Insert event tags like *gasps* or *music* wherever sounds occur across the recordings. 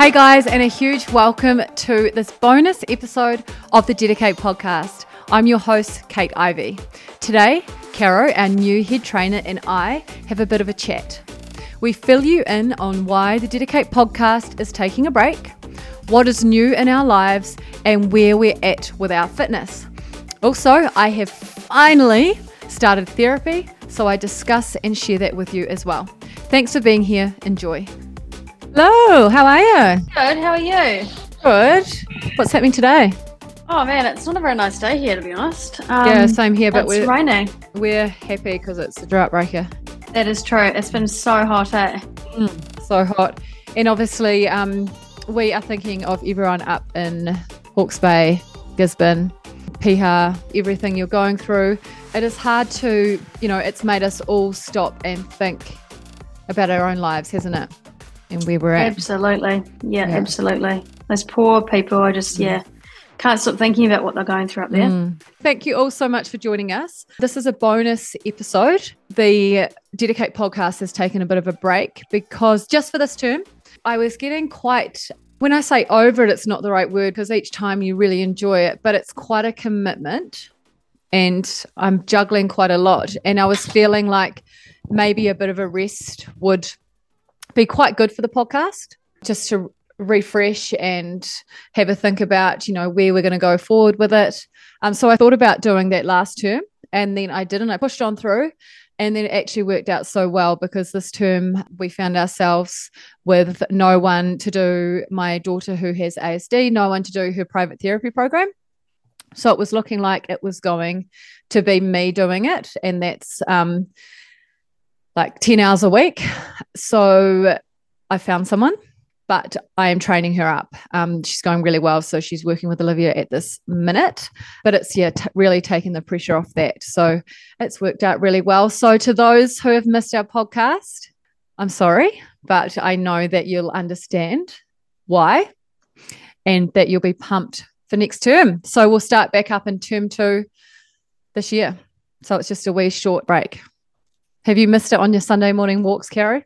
Hey guys, and a huge welcome to this bonus episode of the DediKate podcast. I'm your host, Kate Ivey. Today, Caro, our new head trainer, and I have a bit of a chat. We fill you in on why the DediKate podcast is taking a break, what is new in our lives, and where we're at with our fitness. Also, I have finally started therapy, so I discuss and share that with you as well. Thanks for being here. Enjoy. Hello, how are you? Good. How are you? Good. What's happening today? Oh man, it's not a very nice day here to be honest. Um, yeah, same here, but it's we're raining. we're happy because it's a drought breaker. That is true. It's been so hot, eh? So hot, and obviously, um, we are thinking of everyone up in Hawke's Bay, Gisborne, Piha, everything you're going through. It is hard to, you know, it's made us all stop and think about our own lives, hasn't it? And where we're at. Absolutely. Yeah, Yeah. absolutely. Those poor people. I just yeah can't stop thinking about what they're going through up there. Mm. Thank you all so much for joining us. This is a bonus episode. The DediKate podcast has taken a bit of a break because just for this term, I was getting quite, when I say over it, it's not the right word because each time you really enjoy it, but it's quite a commitment and I'm juggling quite a lot. And I was feeling like maybe a bit of a rest would be quite good for the podcast. Just to refresh and have a think about you know where we're going to go forward with it. Um, so i thought about doing that last term and then i didn't. I pushed on through and then it actually worked out so well because this term we found ourselves with no one to do my daughter who has asd no one to do her private therapy program. So it was looking like it was going to be me doing it and that's um, like 10 hours a week so i found someone but I am training her up. Um, she's going really well, so she's working with Olivia at this minute. But it's yeah, t- really taking the pressure off that. So it's worked out really well. So to those who have missed our podcast, I'm sorry, but I know that you'll understand why, and that you'll be pumped for next term. So we'll start back up in term two this year. So it's just a wee short break. Have you missed it on your Sunday morning walks, Carrie?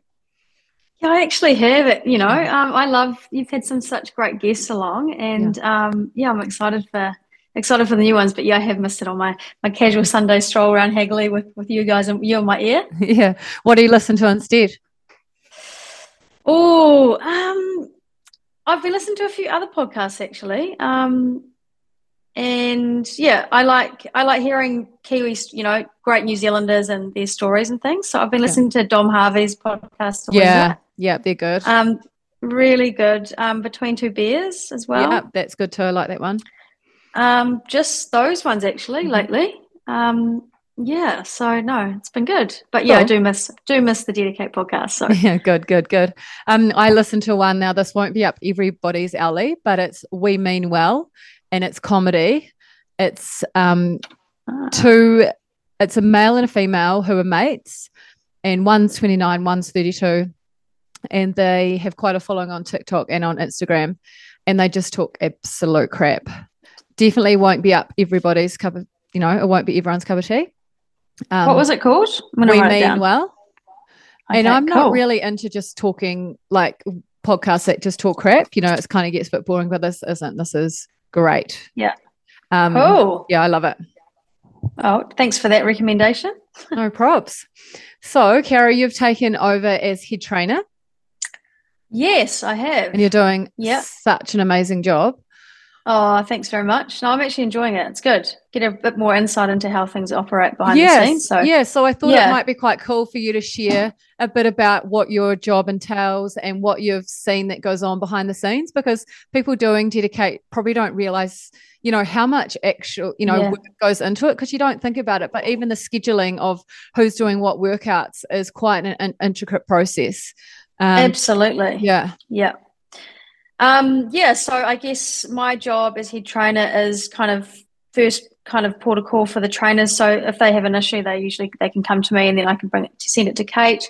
Yeah, I actually have it. You know, um, I love you've had some such great guests along, and yeah. Um, yeah, I'm excited for excited for the new ones. But yeah, I have missed it on my my casual Sunday stroll around Hagley with with you guys and you in my ear. *laughs* Yeah. What do you listen to instead? Oh, um, I've been listening to a few other podcasts actually. Um, and yeah, I like I like hearing Kiwis, you know, great New Zealanders and their stories and things. So I've been listening yeah. to Dom Harvey's podcast. Yeah, yeah, they're good. Um, really good. Um, Between Two Beers as well. Yeah, that's good too. I like that one. Um, just those ones actually mm-hmm. lately. Um, yeah, so no, it's been good. But yeah, cool. I do miss do miss the DediKate podcast. So *laughs* yeah, good, good, good. Um, I listened to one now. This won't be up everybody's alley, but it's We Mean Well and it's comedy. It's um ah. two it's a male and a female who are mates, and one's 29, one's 32. And they have quite a following on TikTok and on Instagram, and they just talk absolute crap. Definitely won't be up everybody's cup of, you know, it won't be everyone's cup of tea. Um, what was it called? we mean well. Okay, and I'm cool. not really into just talking like podcasts that just talk crap. You know, it's kind of gets a bit boring, but this isn't. This is great. Yeah. Um, oh. Yeah, I love it. Oh, thanks for that recommendation. no props. So, Carrie, you've taken over as head trainer. Yes, I have. And you're doing yep. such an amazing job. Oh, thanks very much. No, I'm actually enjoying it. It's good. Get a bit more insight into how things operate behind yes. the scenes. So yeah, so I thought yeah. it might be quite cool for you to share a bit about what your job entails and what you've seen that goes on behind the scenes because people doing DediKate probably don't realize you know how much actual you know yeah. goes into it because you don't think about it but even the scheduling of who's doing what workouts is quite an, an intricate process um, absolutely yeah yeah um, yeah, so I guess my job as head trainer is kind of first kind of port of call for the trainers. So if they have an issue, they usually they can come to me, and then I can bring it to send it to Kate.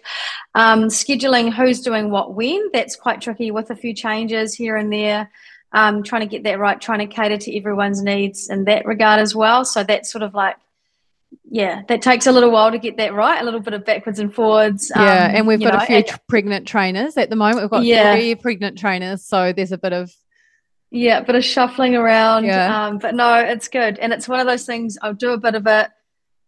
Um, scheduling who's doing what when that's quite tricky with a few changes here and there. Um, trying to get that right, trying to cater to everyone's needs in that regard as well. So that's sort of like yeah, that takes a little while to get that right, a little bit of backwards and forwards. Yeah, um, and we've got know, a few and- pregnant trainers at the moment. We've got Yeah. three pregnant trainers, so there's a bit of Yeah, a bit of shuffling around. Yeah. Um, but no, it's good. And it's one of those things I'll do a bit of it,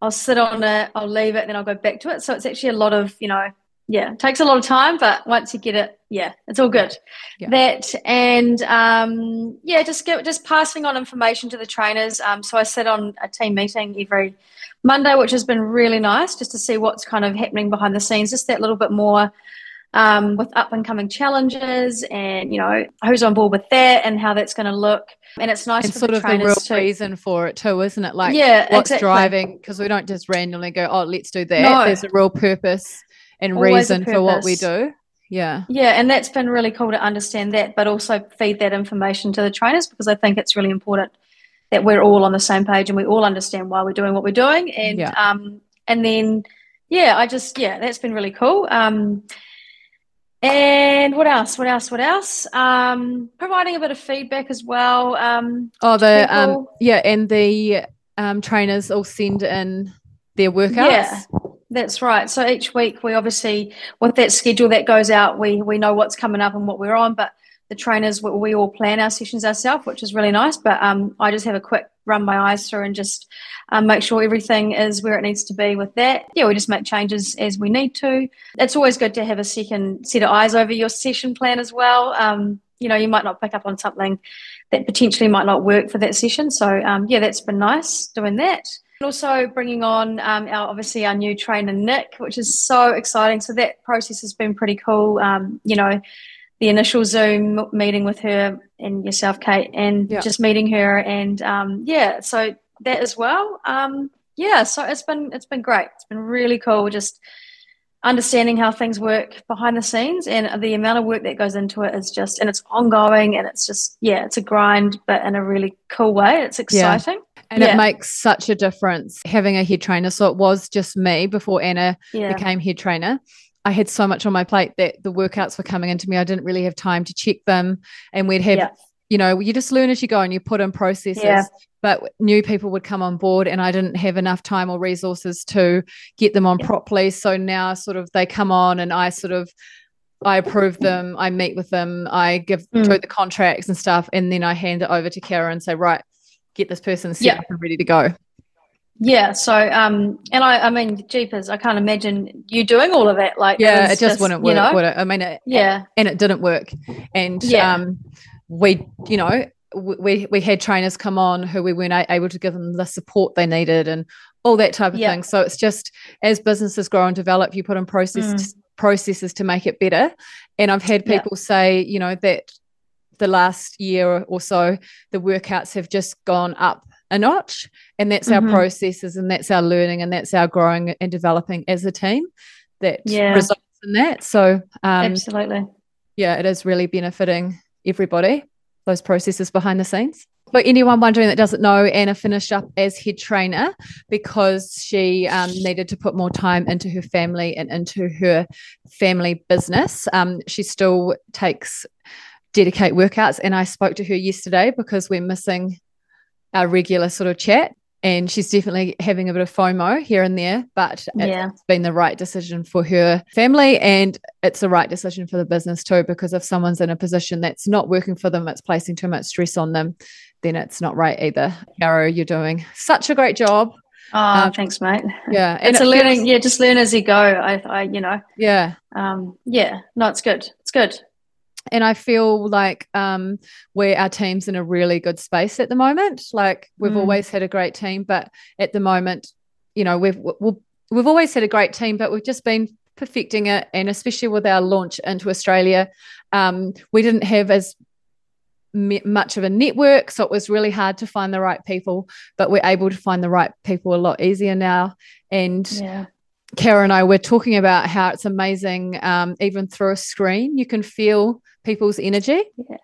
I'll sit on it, I'll leave it, then I'll go back to it. So it's actually a lot of, you know, yeah, it takes a lot of time, but once you get it, yeah, it's all good. Yeah. That and um, yeah, just get just passing on information to the trainers. Um, so I sit on a team meeting every Monday, which has been really nice just to see what's kind of happening behind the scenes, just that little bit more um, with up and coming challenges and you know who's on board with that and how that's going to look. And it's nice and for sort the of the real trainers to reason for it too, isn't it? Like yeah, what's exactly. driving because we don't just randomly go, oh, let's do that. No. There's a real purpose and Always reason for what we do. Yeah. Yeah, and that's been really cool to understand that, but also feed that information to the trainers because I think it's really important that we're all on the same page and we all understand why we're doing what we're doing. And Yeah. um, and then yeah, I just yeah, that's been really cool. Um, and what else? What else? What else? Um, providing a bit of feedback as well. Um, Oh, the um, yeah, and the um, trainers all send in their workouts. Yeah. That's right. So each week we obviously with that schedule that goes out, we we know what's coming up and what we're on. But the trainers we, we all plan our sessions ourselves, which is really nice. But um, I just have a quick run my eyes through and just um, make sure everything is where it needs to be with that. Yeah, we just make changes as we need to. It's always good to have a second set of eyes over your session plan as well. Um, you know, you might not pick up on something that potentially might not work for that session. So um, yeah, that's been nice doing that. Also bringing on um, our obviously our new trainer Nick, which is so exciting. So that process has been pretty cool. Um, you know, the initial Zoom meeting with her and yourself, Kate, and Yeah. just meeting her, and um, yeah, so that as well. Um, yeah, so it's been it's been great. It's been really cool. Just understanding how things work behind the scenes and the amount of work that goes into it is just and it's ongoing and it's just yeah it's a grind but in a really cool way it's exciting And Yeah. it makes such a difference having a head trainer. So it was just me before Anna yeah became head trainer. I had so much on my plate that the workouts were coming into me. I didn't really have time to check them. And we'd have, Yeah. You know, you just learn as you go and you put in processes. Yeah. But new people would come on board and I didn't have enough time or resources to get them on Yeah. properly. So now sort of they come on and I sort of I approve them, I meet with them, I give Mm. do the contracts and stuff, and then I hand it over to Kara and say, right, get this person set Yeah. up and ready to go. yeah so um and i i mean jeepers i can't imagine you doing all of that like Yeah, is it just, wouldn't you work, know? would it? I mean, it, yeah and it didn't work. And Yeah. um, we, you know, we we had trainers come on who we weren't able to give them the support they needed and all that type of Yeah. thing. So it's just as businesses grow and develop, you put in process processes to make it better. And I've had Mm. Yeah. people say, you know, that the last year or so, the workouts have just gone up a notch, and that's Mhm. our processes, and that's our learning, and that's our growing and developing as a team. That Yeah. results in that. So um, absolutely yeah, it is really benefiting everybody, those processes behind the scenes. For anyone wondering that doesn't know, Anna finished up as head trainer because she um, needed to put more time into her family and into her family business. Um, she still takes DediKate workouts, and I spoke to her yesterday because we're missing our regular sort of chat. And she's definitely having a bit of FOMO here and there, but Yeah. it's been the right decision for her family and it's the right decision for the business too. Because if someone's in a position that's not working for them, it's placing too much stress on them, then it's not right either. Caro, you're doing such a great job. oh Um, thanks mate *laughs* Yeah. it's it a feels- learning yeah just learn as you go i i you know Yeah. um yeah no it's good it's good and I feel like um, where our team's in a really good space at the moment. Like we've Mm. always had a great team, but at the moment, you know, we've we've, we've always had a great team, but we've just been perfecting it. And especially with our launch into Australia, um, we didn't have as much of a network, so it was really hard to find the right people. But we're able to find the right people a lot easier now. And yeah Kara and I were talking about how it's amazing, um, even through a screen, you can feel people's energy. Yeah.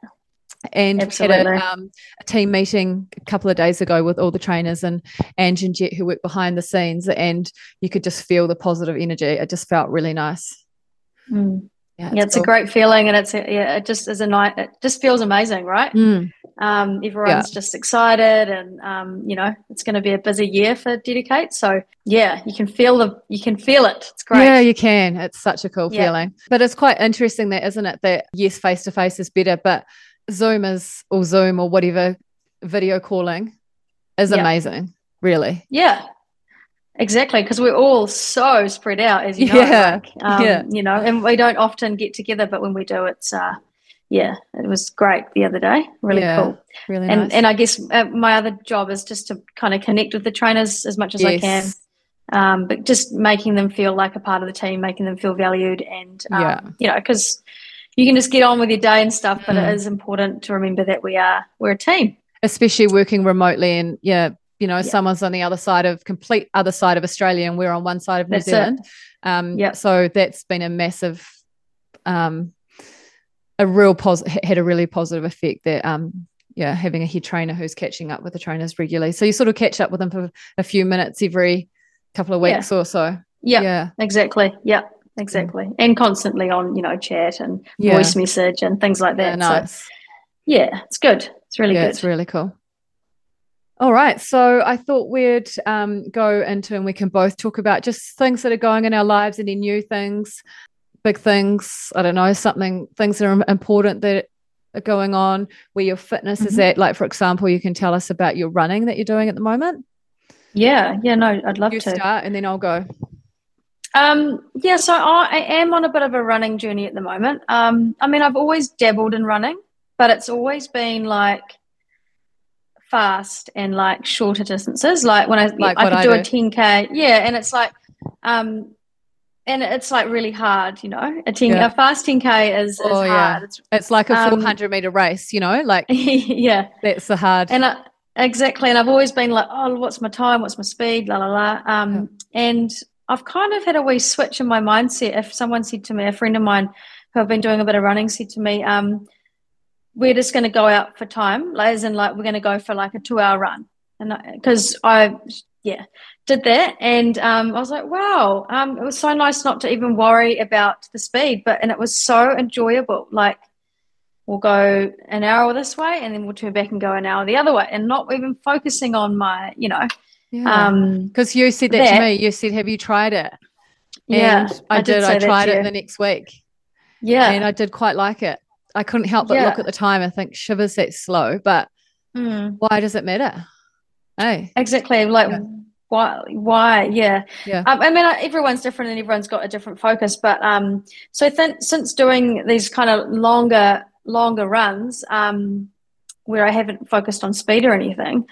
And we had a, um, a team meeting a couple of days ago with all the trainers and Ange and Jet who work behind the scenes, and you could just feel the positive energy. It just felt really nice. Mm. Yeah, yeah it's a great feeling and it's a, yeah it just is a night it just feels amazing right Mm, Um, everyone's yeah. just excited, and um, you know it's going to be a busy year for DediKate. So yeah, you can feel the you can feel it. It's great. Yeah, you can. It's such a cool yeah. feeling. But it's quite interesting that, isn't it? That yes, face to face is better, but Zoom is or Zoom or whatever video calling is yeah. amazing. Really. Yeah. Exactly, because we're all so spread out, as you know. Yeah, like, um, yeah. You know, and we don't often get together, but when we do, it's uh, yeah, it was great the other day. Really yeah, cool. Really and, nice. And I guess uh, my other job is just to kind of connect with the trainers as much as yes. I can. Um, but just making them feel like a part of the team, making them feel valued, and um, yeah. you know, because you can just get on with your day and stuff, but mm. it is important to remember that we are we're a team, especially working remotely and yeah, you know, yeah. someone's on the other side of complete other side of Australia, and we're on one side of New that's Zealand. Um, yeah, so that's been a massive um, a real positive had a really positive effect that um yeah having a head trainer who's catching up with the trainers regularly. So you sort of catch up with them for a few minutes every couple of weeks yeah. or so. Yeah yeah. exactly. Yeah exactly. And constantly on you know chat and yeah. voice message and things like that. Yeah, nice. So, yeah it's good. It's really yeah, good. it's really cool. All right. So I thought we'd um, go into and we can both talk about just things that are going in our lives, any new things, big things i don't know something things that are important that are going on where your fitness mm-hmm. is at. Like for example you can tell us about your running that you're doing at the moment. Yeah yeah no i'd love you to. start and then i'll go. Um yeah so I, I am on a bit of a running journey at the moment. Um i mean i've always dabbled in running but it's always been like fast and like shorter distances. Like when i like i could do, do. a 10k yeah and it's like um and it's like really hard, you know. A 10 yeah. a fast 10k is, is oh, hard. Yeah. It's, it's like a 400 um, meter race, you know, like *laughs* yeah, that's the hard. And I, exactly, and I've always been like, oh, what's my time? What's my speed? La la la. Um, yeah. and I've kind of had a wee switch in my mindset. If someone said to me, a friend of mine who I've been doing a bit of running said to me, um, we're just going to go out for time, as in like we're going to go for like a two hour run, and because I, I yeah, did that and um, I was like, wow, um, it was so nice not to even worry about the speed, but and it was so enjoyable. Like we'll go an hour this way and then we'll turn back and go an hour the other way and not even focusing on my, you know. Yeah. Um, because you said that, that, to me. You said, Have you tried it? And yeah. I, I did. did I tried it the next week. Yeah. And I did quite like it. I couldn't help but yeah. look at the time and think, shivers that slow, but mm. why does it matter? Hey. Exactly. Like yeah why why yeah yeah um, i mean everyone's different and everyone's got a different focus but um so th- since doing these kind of longer longer runs um where i haven't focused on speed or anything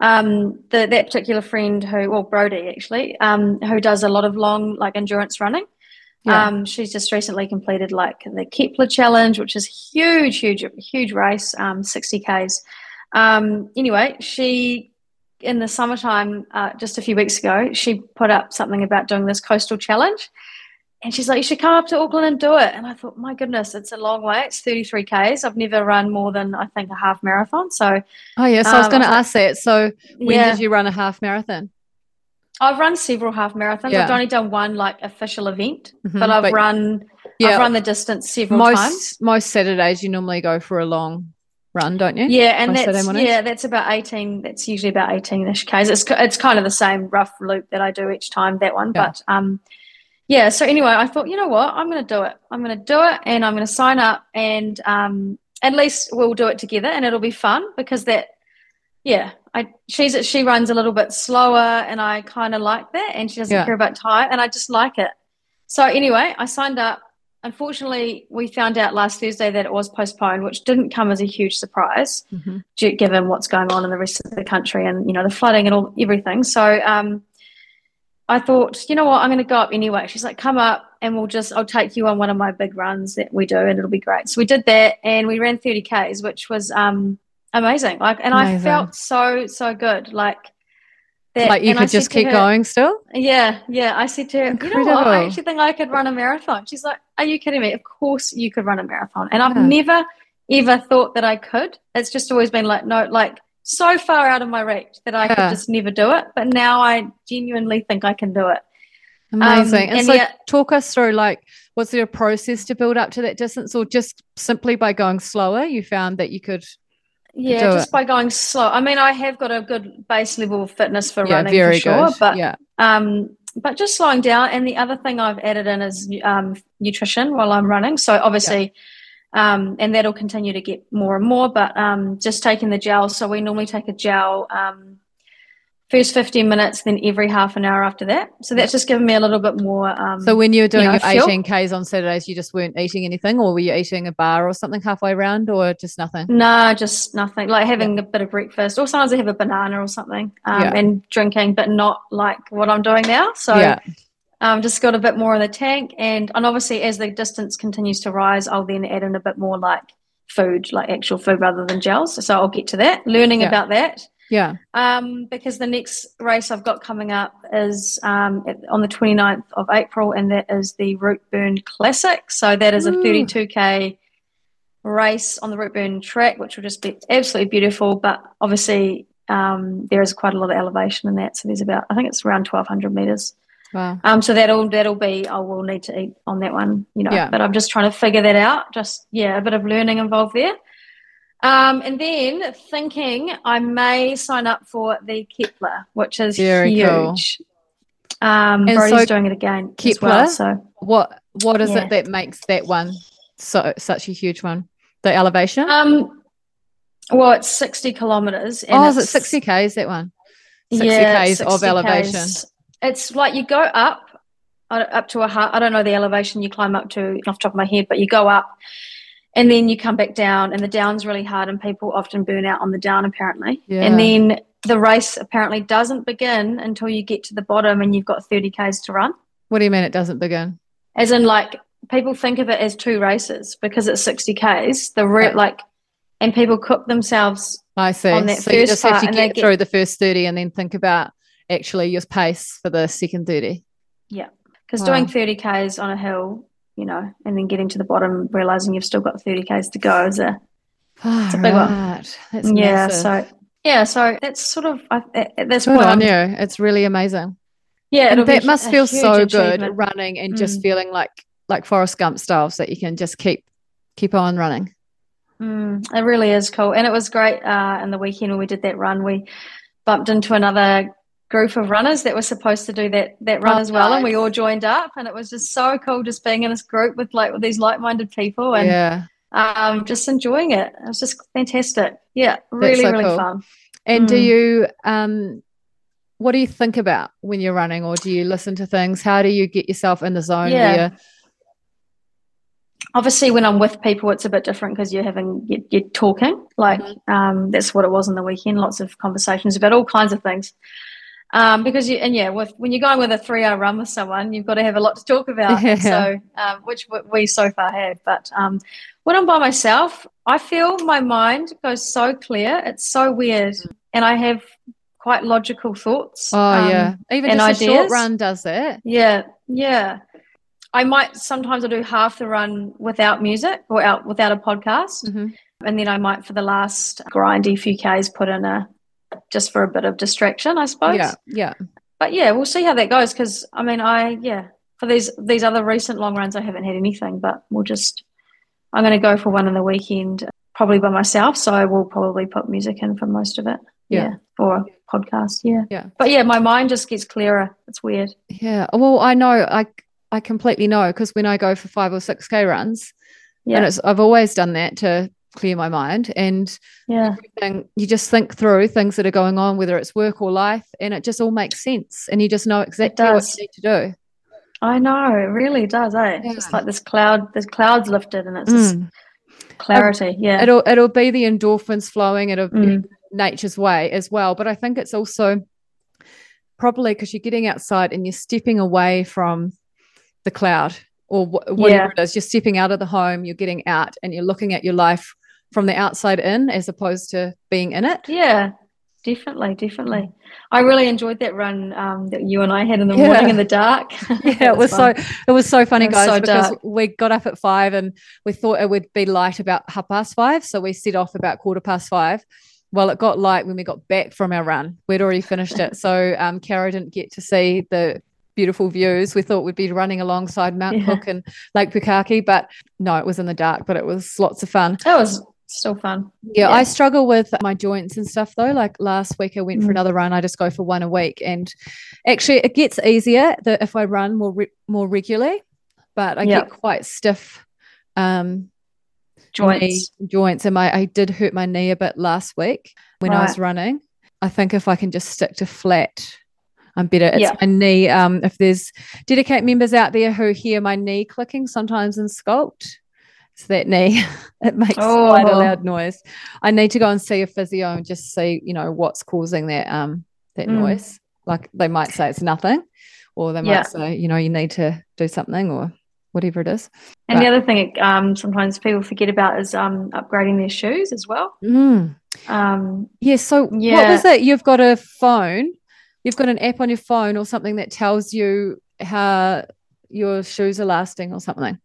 um the, that particular friend who well brody actually um who does a lot of long like endurance running yeah. Um, she's just recently completed like the Kepler Challenge, which is huge, huge, huge race, um, 60 Ks. Um, anyway, she in the summertime, uh, just a few weeks ago, she put up something about doing this coastal challenge. And she's like, you should come up to Auckland and do it. And I thought, my goodness, it's a long way. It's 33 Ks. I've never run more than, I think, a half marathon. So, oh, yes, um, I was going to ask that. So, when yeah. did you run a half marathon? I've run several half marathons. Yeah. I've only done one like official event, mm-hmm, but I've but, run, yeah, I've run the distance several most, times. Most Saturdays, you normally go for a long run, don't you? Yeah, and that's yeah, that's about eighteen. That's usually about eighteen-ish k's. It's it's kind of the same rough loop that I do each time. That one, yeah. but um, yeah. So anyway, I thought, you know what, I'm going to do it. I'm going to do it, and I'm going to sign up, and um, at least we'll do it together, and it'll be fun because that, yeah. I she's she runs a little bit slower, and I kind of like that, and she doesn't yeah. care about time, and I just like it. So anyway, I signed up Unfortunately, we found out last Thursday that it was postponed, which didn't come as a huge surprise, mm-hmm. given what's going on in the rest of the country and you know the flooding and all everything. So um, I thought, you know what, I'm going to go up anyway. She's like, come up and we'll just I'll take you on one of my big runs that we do, and it'll be great. So we did that, and we ran 30 k's, which was um, amazing. Like, and amazing. I felt so so good. Like that, like you could just keep her, going still? Yeah, yeah. I said to her, Incredible. you know what? I actually think I could run a marathon. She's like, Are you kidding me? Of course you could run a marathon. And I've never ever thought that I could. It's just always been like, no, like so far out of my reach that I yeah. could just never do it. But now I genuinely think I can do it. Amazing. Um, and, and, so talk us through like was there a process to build up to that distance or just simply by going slower you found that you could Yeah, do just it. by going slow. I mean, I have got a good base level of fitness for Yeah, running very for sure, good. but yeah, um, but just slowing down. And the other thing I've added in is um, nutrition while I'm running. So obviously, um, and that'll continue to get more and more. But um, just taking the gel. So we normally take a gel um, first 15 minutes, then every half an hour after that. So that's just given me a little bit more. Um, So when you were doing know, your 18Ks on Saturdays, you just weren't eating anything, or were you eating a bar or something halfway around, or just nothing? No, just nothing. Like having a bit of breakfast, or sometimes I have a banana or something, um, Yeah. and drinking, but not like what I'm doing now. So yeah, um, just got a bit more in the tank, and and obviously as the distance continues to rise, I'll then add in a bit more like food, like actual food rather than gels. So I'll get to that, learning Yeah. about that. Yeah. Um, because the next race I've got coming up is um, at, on the 29th of April, and that is the Routeburn Classic. So that is a Ooh. 32k race on the Root Burn track, which will just be absolutely beautiful. But obviously, um, there is quite a lot of elevation in that. So there's about, I think it's around 1200 meters. Wow. Um, so that'll that'll be I will need to eat on that one, you know. Yeah. But I'm just trying to figure that out. Just yeah, a bit of learning involved there. Um, and then thinking I may sign up for the Kepler, which is Very cool. huge. Um, And Brody's so doing it again as Kepler? well. So What What is Yeah. it that makes that one so such a huge one? The elevation? um, well, it's 60 kilometers. and oh, is it sixty k? Is that one? 60 Yeah, k's of 60 elevation. Ks. It's like you go up, uh, up to a hu- I don't know the elevation you climb up to off the top of my head, but you go up, and then you come back down, and the down's really hard, and people often burn out on the down apparently. Yeah. And then the race apparently doesn't begin until you get to the bottom, and you've got 30 k's to run. What do you mean it doesn't begin? As in, like people think of it as two races because it's 60 k's. The re- Right. like, and people cook themselves I see. On that so you just have to get get- through the first 30 and then think about actually your pace for the second 30. yeah because Wow. doing 30 k's on a hill you know and then getting to the bottom realizing you've still got 30 k's to go is a It's a big one. That's yeah massive. so yeah so that's sort of I, that's Good what on I'm, you. It's really amazing. yeah that must feel so good running and just Mm. feeling like like Forrest Gump style so that you can just keep keep on running. Mm, it really is cool and it was great uh in the weekend when we did that run we bumped into another group of runners that were supposed to do that that run Oh, as well and we all joined up and it was just so cool just being in this group with like with these like-minded people and yeah. um just enjoying it it was just fantastic yeah really so really cool. fun And do Mm. you um what do you think about when you're running or do you listen to things? How do you get yourself in the zone Yeah. obviously when i'm with people it's a bit different because you're having you're, you're talking like Mm-hmm. um, that's what it was on the weekend lots of conversations about all kinds of things um, because you and yeah with when you're going with a three hour run with someone you've got to have a lot to talk about *laughs* Yeah. So um, which w- we so far have but um, when i'm by myself i feel my mind goes so clear it's so weird and i have quite logical thoughts Oh um, yeah. Even and just a short run does that. yeah, yeah. I might sometimes I'll do half the run without music or out without a podcast, Mhm. and then I might for the last grindy few k's put in a just for a bit of distraction, I suppose. Yeah. Yeah. But yeah, we'll see how that goes because I mean, I yeah for these these other recent long runs, I haven't had anything, but we'll just I'm going to go for one on the weekend, probably by myself. So I will probably put music in for most of it. Yeah. or a podcast. Yeah, Yeah. But yeah, my mind just gets clearer. It's weird. Yeah. Well, I know I I completely know because when I go for five or six K runs, Yeah, and it's I've always done that to clear my mind and yeah. you just think through things that are going on, whether it's work or life, and it just all makes sense and you just know exactly what you need to do. I know, it really does, eh? Yeah. Just like this cloud, this cloud's lifted and it's just Mm. clarity. Yeah. It'll it'll be the endorphins flowing, be Mm. nature's way as well. But I think it's also probably because you're getting outside and you're stepping away from the cloud or wh- whatever it is. You're stepping out of the home, you're getting out and you're looking at your life from the outside in as opposed to being in it. Yeah, definitely, definitely. I really enjoyed that run um, that you and I had in the Yeah. morning in the dark. *laughs* Yeah, it was so it was so funny, was guys, so because dark. we got up at five and we thought it would be light about half past five. So we set off about quarter past five. Well, it got light when we got back from our run. We'd already finished it. So um Cara didn't get to see the beautiful views. We thought we'd be running alongside Mount Yeah. Cook and Lake Pukaki, but no, it was in the dark, but it was lots of fun. It was still fun. Yeah, I struggle with my joints and stuff though. Like last week, I went for Mm. another run. I just go for one a week, and actually, it gets easier that if I run more re- more regularly. But I Yeah. get quite stiff um, Joints. knee joints, and my I did hurt my knee a bit last week when I was running. I think if I can just stick to flat, I'm better. It's Yeah. my knee. Um, if there's DediKate members out there who hear my knee clicking sometimes in sculpt, that knee. *laughs* it makes quite a Oh. loud noise. I need to go and see a physio and just see, you know, what's causing that um that Mm. noise. Like they might say it's nothing, or they might Yeah. say, you know, you need to do something or whatever it is. And the other thing um, sometimes people forget about is um, upgrading their shoes as well. Mm. Um, Yeah. So what was it? You've got a phone. You've got an app on your phone or something that tells you how your shoes are lasting or something.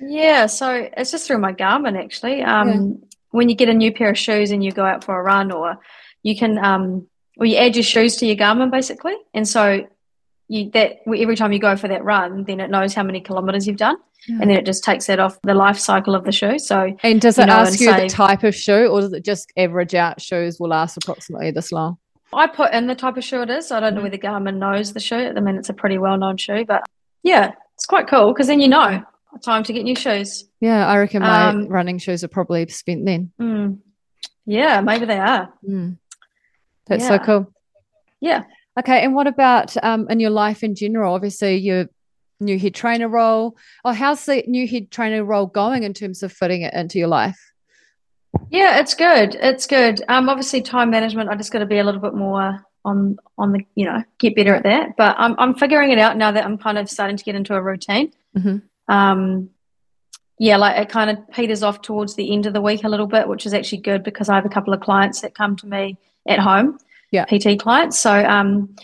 Yeah, so it's just through my Garmin actually. Um, When you get a new pair of shoes and you go out for a run, or you can, um, or you add your shoes to your Garmin basically, and so you that every time you go for that run, then it knows how many kilometers you've done, and then it just takes that off the life cycle of the shoe. So And does it know, ask you the type of shoe, or does it just average out shoes will last approximately this long? I put in the type of shoe it is. So I don't know Mhm. whether Garmin knows the shoe. I mean, it's a pretty well known shoe, but yeah, it's quite cool because then you know time to get new shoes. Yeah, I reckon my Um, running shoes are probably spent then. Mm. Yeah, maybe they are. Mm. That's so cool. Yeah. Okay, and what about um, in your life in general? Obviously, your new head trainer role. Oh, how's the new head trainer role going in terms of fitting it into your life? Yeah, it's good. It's good. Um, obviously time management. I just got to be a little bit more on on the you know get better at that. But I'm I'm figuring it out now that I'm kind of starting to get into a routine. Mhm. Um, yeah, like it kind of peters off towards the end of the week a little bit, which is actually good because I have a couple of clients that come to me at home. Yeah. PT clients. So um,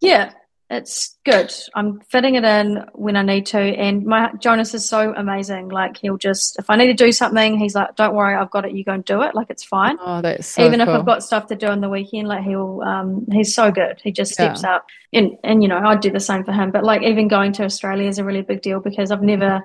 yeah, it's good. I'm fitting it in when I need to. And my Jonas is so amazing. Like he'll just if I need to do something, he's like, Don't worry, I've got it, you go and do it. Like it's fine. Oh, that's so Even if. I've got stuff to do on the weekend, like he'll um he's so good. He just steps up. And and you know, I'd do the same for him. But like even going to Australia is a really big deal because I've never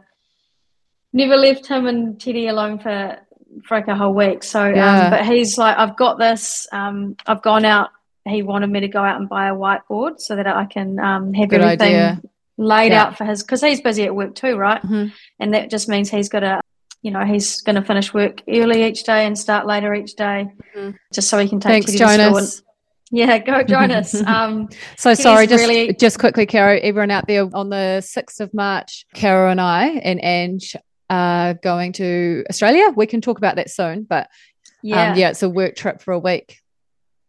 never left him and Teddy alone for for like a whole week. So Yeah. um but he's like, I've got this. Um I've gone out he wanted me to go out and buy a whiteboard so that I can um, have Good everything idea. laid Yeah. out for his because he's busy at work too, right? Mhm. And that just means he's got to, you know, he's going to finish work early each day and start later each day, Mhm. just so he can take Thanks, Teddy to school. And, Jonas. yeah, go *laughs* Jonas. um, So sorry, just really- just quickly, Caro, everyone out there on the sixth of March, Caro and I and Ange are going to Australia. We can talk about that soon, but yeah, um, yeah, it's a work trip for a week.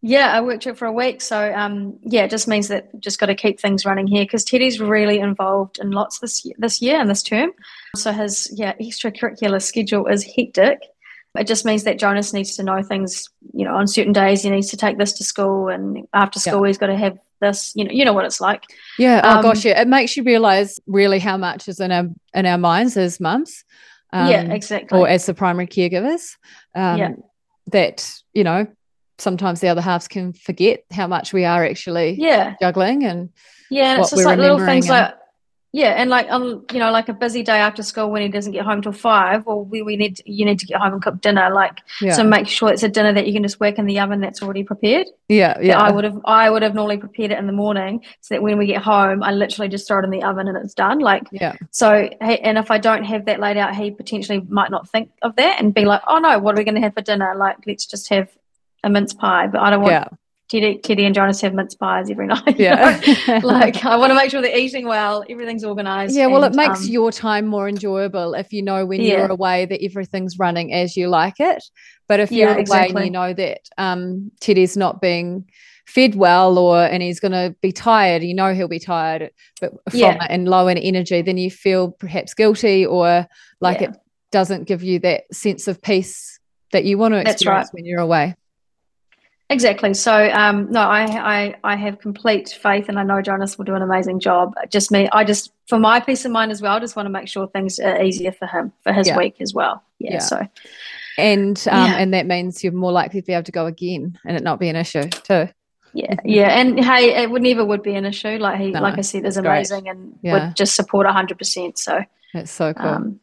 Yeah, I worked it for a week. So, um, yeah, it just means that just got to keep things running here because Teddy's really involved in lots this year, this year and this term. So his yeah extracurricular schedule is hectic. It just means that Jonas needs to know things. You know, on certain days he needs to take this to school, and after Yeah. school he's got to have this. You know, you know what it's like. Yeah. Oh Um, gosh, yeah. It makes you realize really how much is in our in our minds as mums. yeah, um, exactly. or as the primary caregivers. Um, Yeah. That you know, sometimes the other halves can forget how much we are actually yeah, juggling, and yeah. It's just like little things and- like. Yeah, and like on you know, like a busy day after school when he doesn't get home till five, well, we, we need you need to get home and cook dinner. Like yeah, So make sure it's a dinner that you can just work in the oven that's already prepared. yeah, That yeah. I would have I would have normally prepared it in the morning so that when we get home I literally just throw it in the oven and it's done. Like yeah, so and if I don't have that laid out, he potentially might not think of that and be like, Oh no, what are we gonna have for dinner? Like let's just have a mince pie. But I don't want yeah, Teddy, Teddy and Jonas have mince pies every *laughs* night. yeah. *laughs* like *laughs* I want to make sure they're eating well, everything's organized. yeah, well, it makes um, your time more enjoyable if you know when Yeah. you're away that everything's running as you like it. But if Yeah, you're away and you know that um, Teddy's not being fed well, or and he's going to be tired, you know he'll be tired, but from Yeah. and low in energy, then you feel perhaps guilty or like it doesn't give you that sense of peace that you want to experience right. when you're away. Exactly. So, um, no, I, I, I have complete faith, and I know Jonas will do an amazing job. Just me, I just, for my peace of mind as well, I just want to make sure things are easier for him for his Yeah. week as well. Yeah. Yeah. So, And um, Yeah. and that means you're more likely to be able to go again and it not be an issue too. yeah, yeah, and hey, it would never would be an issue. Like he, No, like I said, is it's great. amazing and would just support hundred percent. So, It's so cool. um,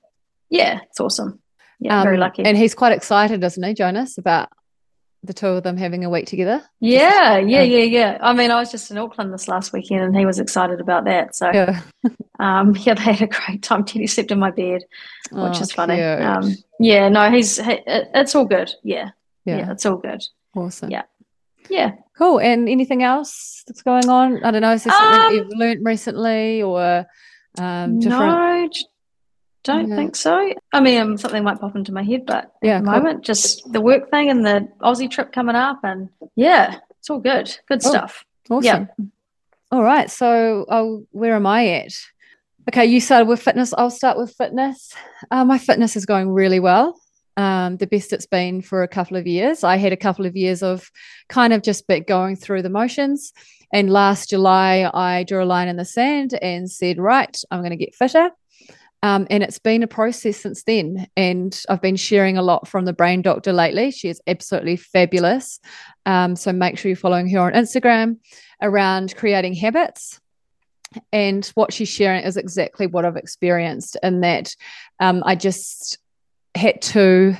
yeah, it's awesome. yeah, um, very lucky. And he's quite excited, isn't he, Jonas, about the two of them having a week together? Yeah, yeah, yeah, yeah. I mean, I was just in Auckland this last weekend, and he was excited about that. So, yeah, *laughs* um, yeah they had a great time. Teddy slept in my bed, which oh, is funny. Um, yeah, no, he's he, it's all good. Yeah, yeah, yeah, it's all good. Awesome. Yeah, yeah. Cool. And anything else that's going on? I don't know. Is there something um, you've learned recently, or um, different? No, don't yeah. think so. I mean, something might pop into my head, but yeah, at the cool. moment, just the work thing and the Aussie trip coming up, and yeah, it's all good. Good oh, stuff. Awesome. Yeah. All right. So, oh, where am I at? Okay, you started with fitness. I'll start with fitness. Uh, my fitness is going really well. Um, the best it's been for a couple of years. I had a couple of years of kind of just going through the motions. And last July, I drew a line in the sand and said, right, I'm going to get fitter. Um, and it's been a process since then. And I've been sharing a lot from the brain doctor lately. She is absolutely fabulous. Um, so make sure you're following her on Instagram around creating habits. And what she's sharing is exactly what I've experienced, in that um, I just had to,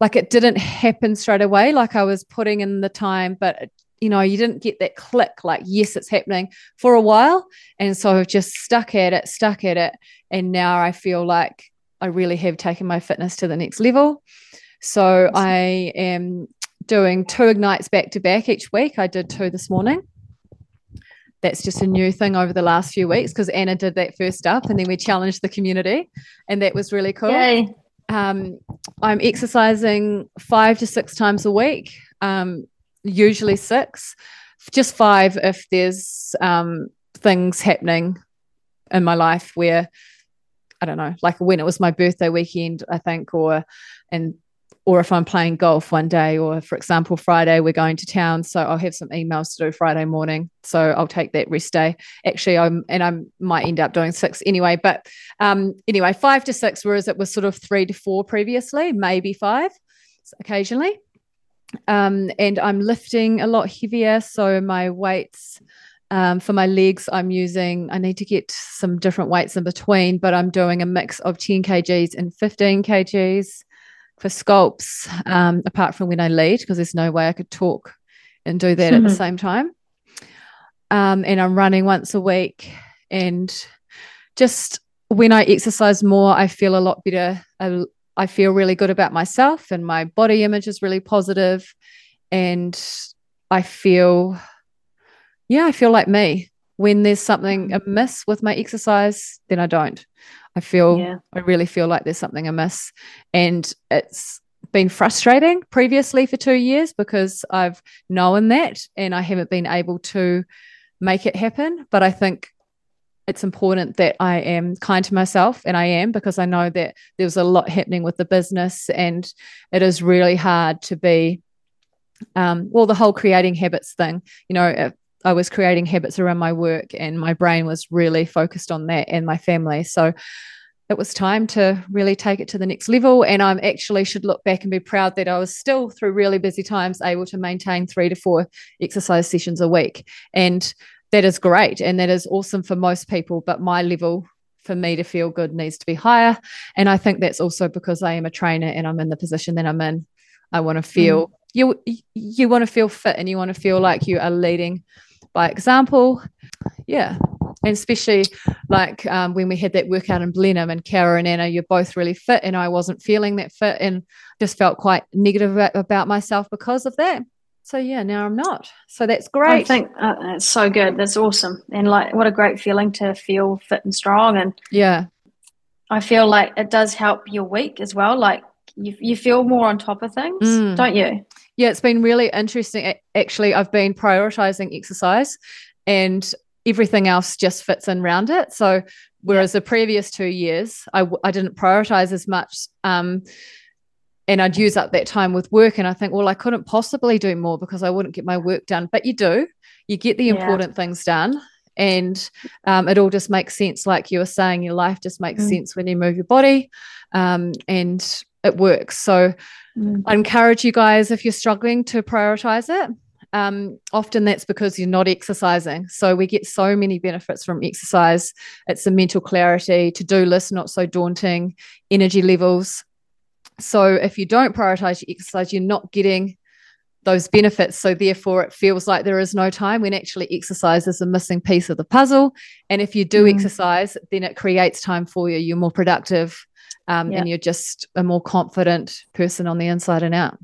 like, it didn't happen straight away. Like, I was putting in the time, but you know, you didn't get that click, like, yes, it's happening for a while. And so I've just stuck at it, stuck at it. And now I feel like I really have taken my fitness to the next level. So I am doing two ignites back to back each week. I did two this morning. That's just a new thing over the last few weeks because Anna did that first up and then we challenged the community and that was really cool. Yay. Um, I'm exercising five to six times a week. Um, usually six, just five if there's um, things happening in my life where I don't know, like when it was my birthday weekend, I think, or and or if I'm playing golf one day, or for example, Friday we're going to town, so I'll have some emails to do Friday morning. So I'll take that rest day. Actually, I'm and I might end up doing six anyway. But um, anyway, five to six, whereas it was sort of three to four previously, maybe five occasionally. Um, and I'm lifting a lot heavier. So my weights um, for my legs, I'm using, I need to get some different weights in between, but I'm doing a mix of 10 kgs and 15 kgs for sculpts, um, apart from when I lead, because there's no way I could talk and do that mm-hmm. at the mm-hmm. same time. Um, and I'm running once a week. And just when I exercise more, I feel a lot better, I feel really good about myself and my body image is really positive and I feel yeah, I feel like me. When there's something mm. amiss with my exercise, then I don't. I feel yeah. I really feel like there's something amiss and it's been frustrating previously for 2 years because I've known that and I haven't been able to make it happen, but I think it's important that I am kind to myself, and I am because I know that there's a lot happening with the business, and it is really hard to be, um, well, the whole creating habits thing. You know, I was creating habits around my work, and my brain was really focused on that and my family. So it was time to really take it to the next level. And I'm actually should look back and be proud that I was still, through really busy times, able to maintain three to four exercise sessions a week. And that is great and that is awesome for most people but my level for me to feel good needs to be higher and i think that's also because i am a trainer and i'm in the position that i'm in i want to feel mm. you you want to feel fit and you want to feel like you are leading by example yeah and especially like um, when we had that workout in Blenheim and Kara and Anna, you're both really fit, and I wasn't feeling that fit and just felt quite negative about myself because of that. So yeah, now I'm not. So that's great. I think uh, it's so good. That's awesome, and like what a great feeling to feel fit and strong. And yeah, I feel like it does help your week as well. Like you, you feel more on top of things, mm. don't you? Yeah, it's been really interesting. Actually, I've been prioritizing exercise, and everything else just fits in around it. So whereas yeah. the previous two years, I I didn't prioritize as much. Um, and I'd use up that time with work. And I think, well, I couldn't possibly do more because I wouldn't get my work done. But you do, you get the important yeah. things done. And um, it all just makes sense. Like you were saying, your life just makes mm. sense when you move your body um, and it works. So mm. I encourage you guys, if you're struggling, to prioritize it. Um, often that's because you're not exercising. So we get so many benefits from exercise. It's the mental clarity, to do list, not so daunting, energy levels, So if you don't prioritize your exercise, you're not getting those benefits. So therefore, it feels like there is no time when actually exercise is a missing piece of the puzzle. And if you do mm. exercise, then it creates time for you. You're more productive, um, yeah. and you're just a more confident person on the inside and out.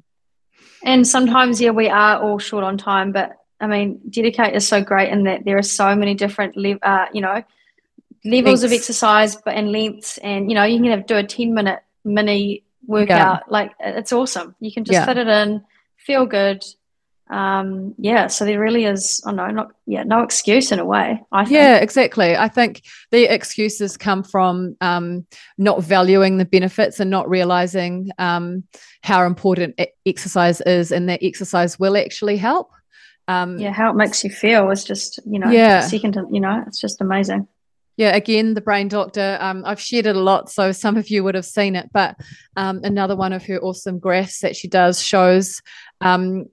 And sometimes, yeah, we are all short on time, but I mean, DediKate is so great in that there are so many different, le- uh, you know, levels lengths. of exercise, but and lengths, and you know, you can have, do a ten minute mini workout. Yeah. Like it's awesome. You can just yeah. fit it in, feel good. Um, yeah, so there really is, oh no, not yeah, no excuse in a way. I think. Yeah, exactly. I think the excuses come from um, not valuing the benefits and not realizing um, how important exercise is, and that exercise will actually help. Um, yeah, how it makes you feel is just you know, yeah, second to you know, it's just amazing. Yeah, again, the brain doctor. Um, I've shared it a lot, so some of you would have seen it. But um, another one of her awesome graphs that she does shows um,